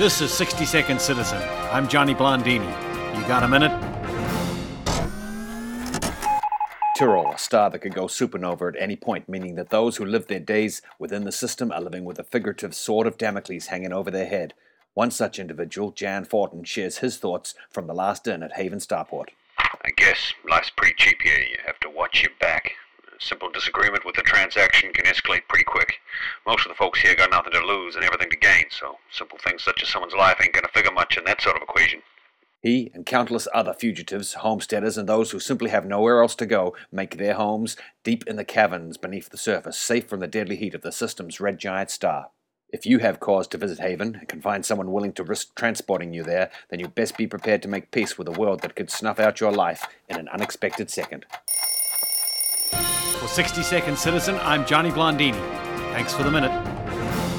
This is 60 Second Citizen. I'm Johnny Blondini. You got a minute? Tyrol, a star that could go supernova at any point, meaning that those who live their days within the system are living with a figurative sword of Damocles hanging over their head. One such individual, Jan Fortin, shares his thoughts from the last inn at Haven Starport. I guess life's pretty cheap here. You have to watch your back. Simple disagreement with the transaction can escalate pretty quick. Most of the folks here got nothing to lose and everything to gain, so simple things such as someone's life ain't gonna figure much in that sort of equation. He and countless other fugitives, homesteaders, and those who simply have nowhere else to go make their homes deep in the caverns beneath the surface, safe from the deadly heat of the system's red giant star. If you have cause to visit Haven and can find someone willing to risk transporting you there, then you best be prepared to make peace with a world that could snuff out your life in an unexpected second. For 60 Second Citizen, I'm Johnny Blondini. Thanks for the minute.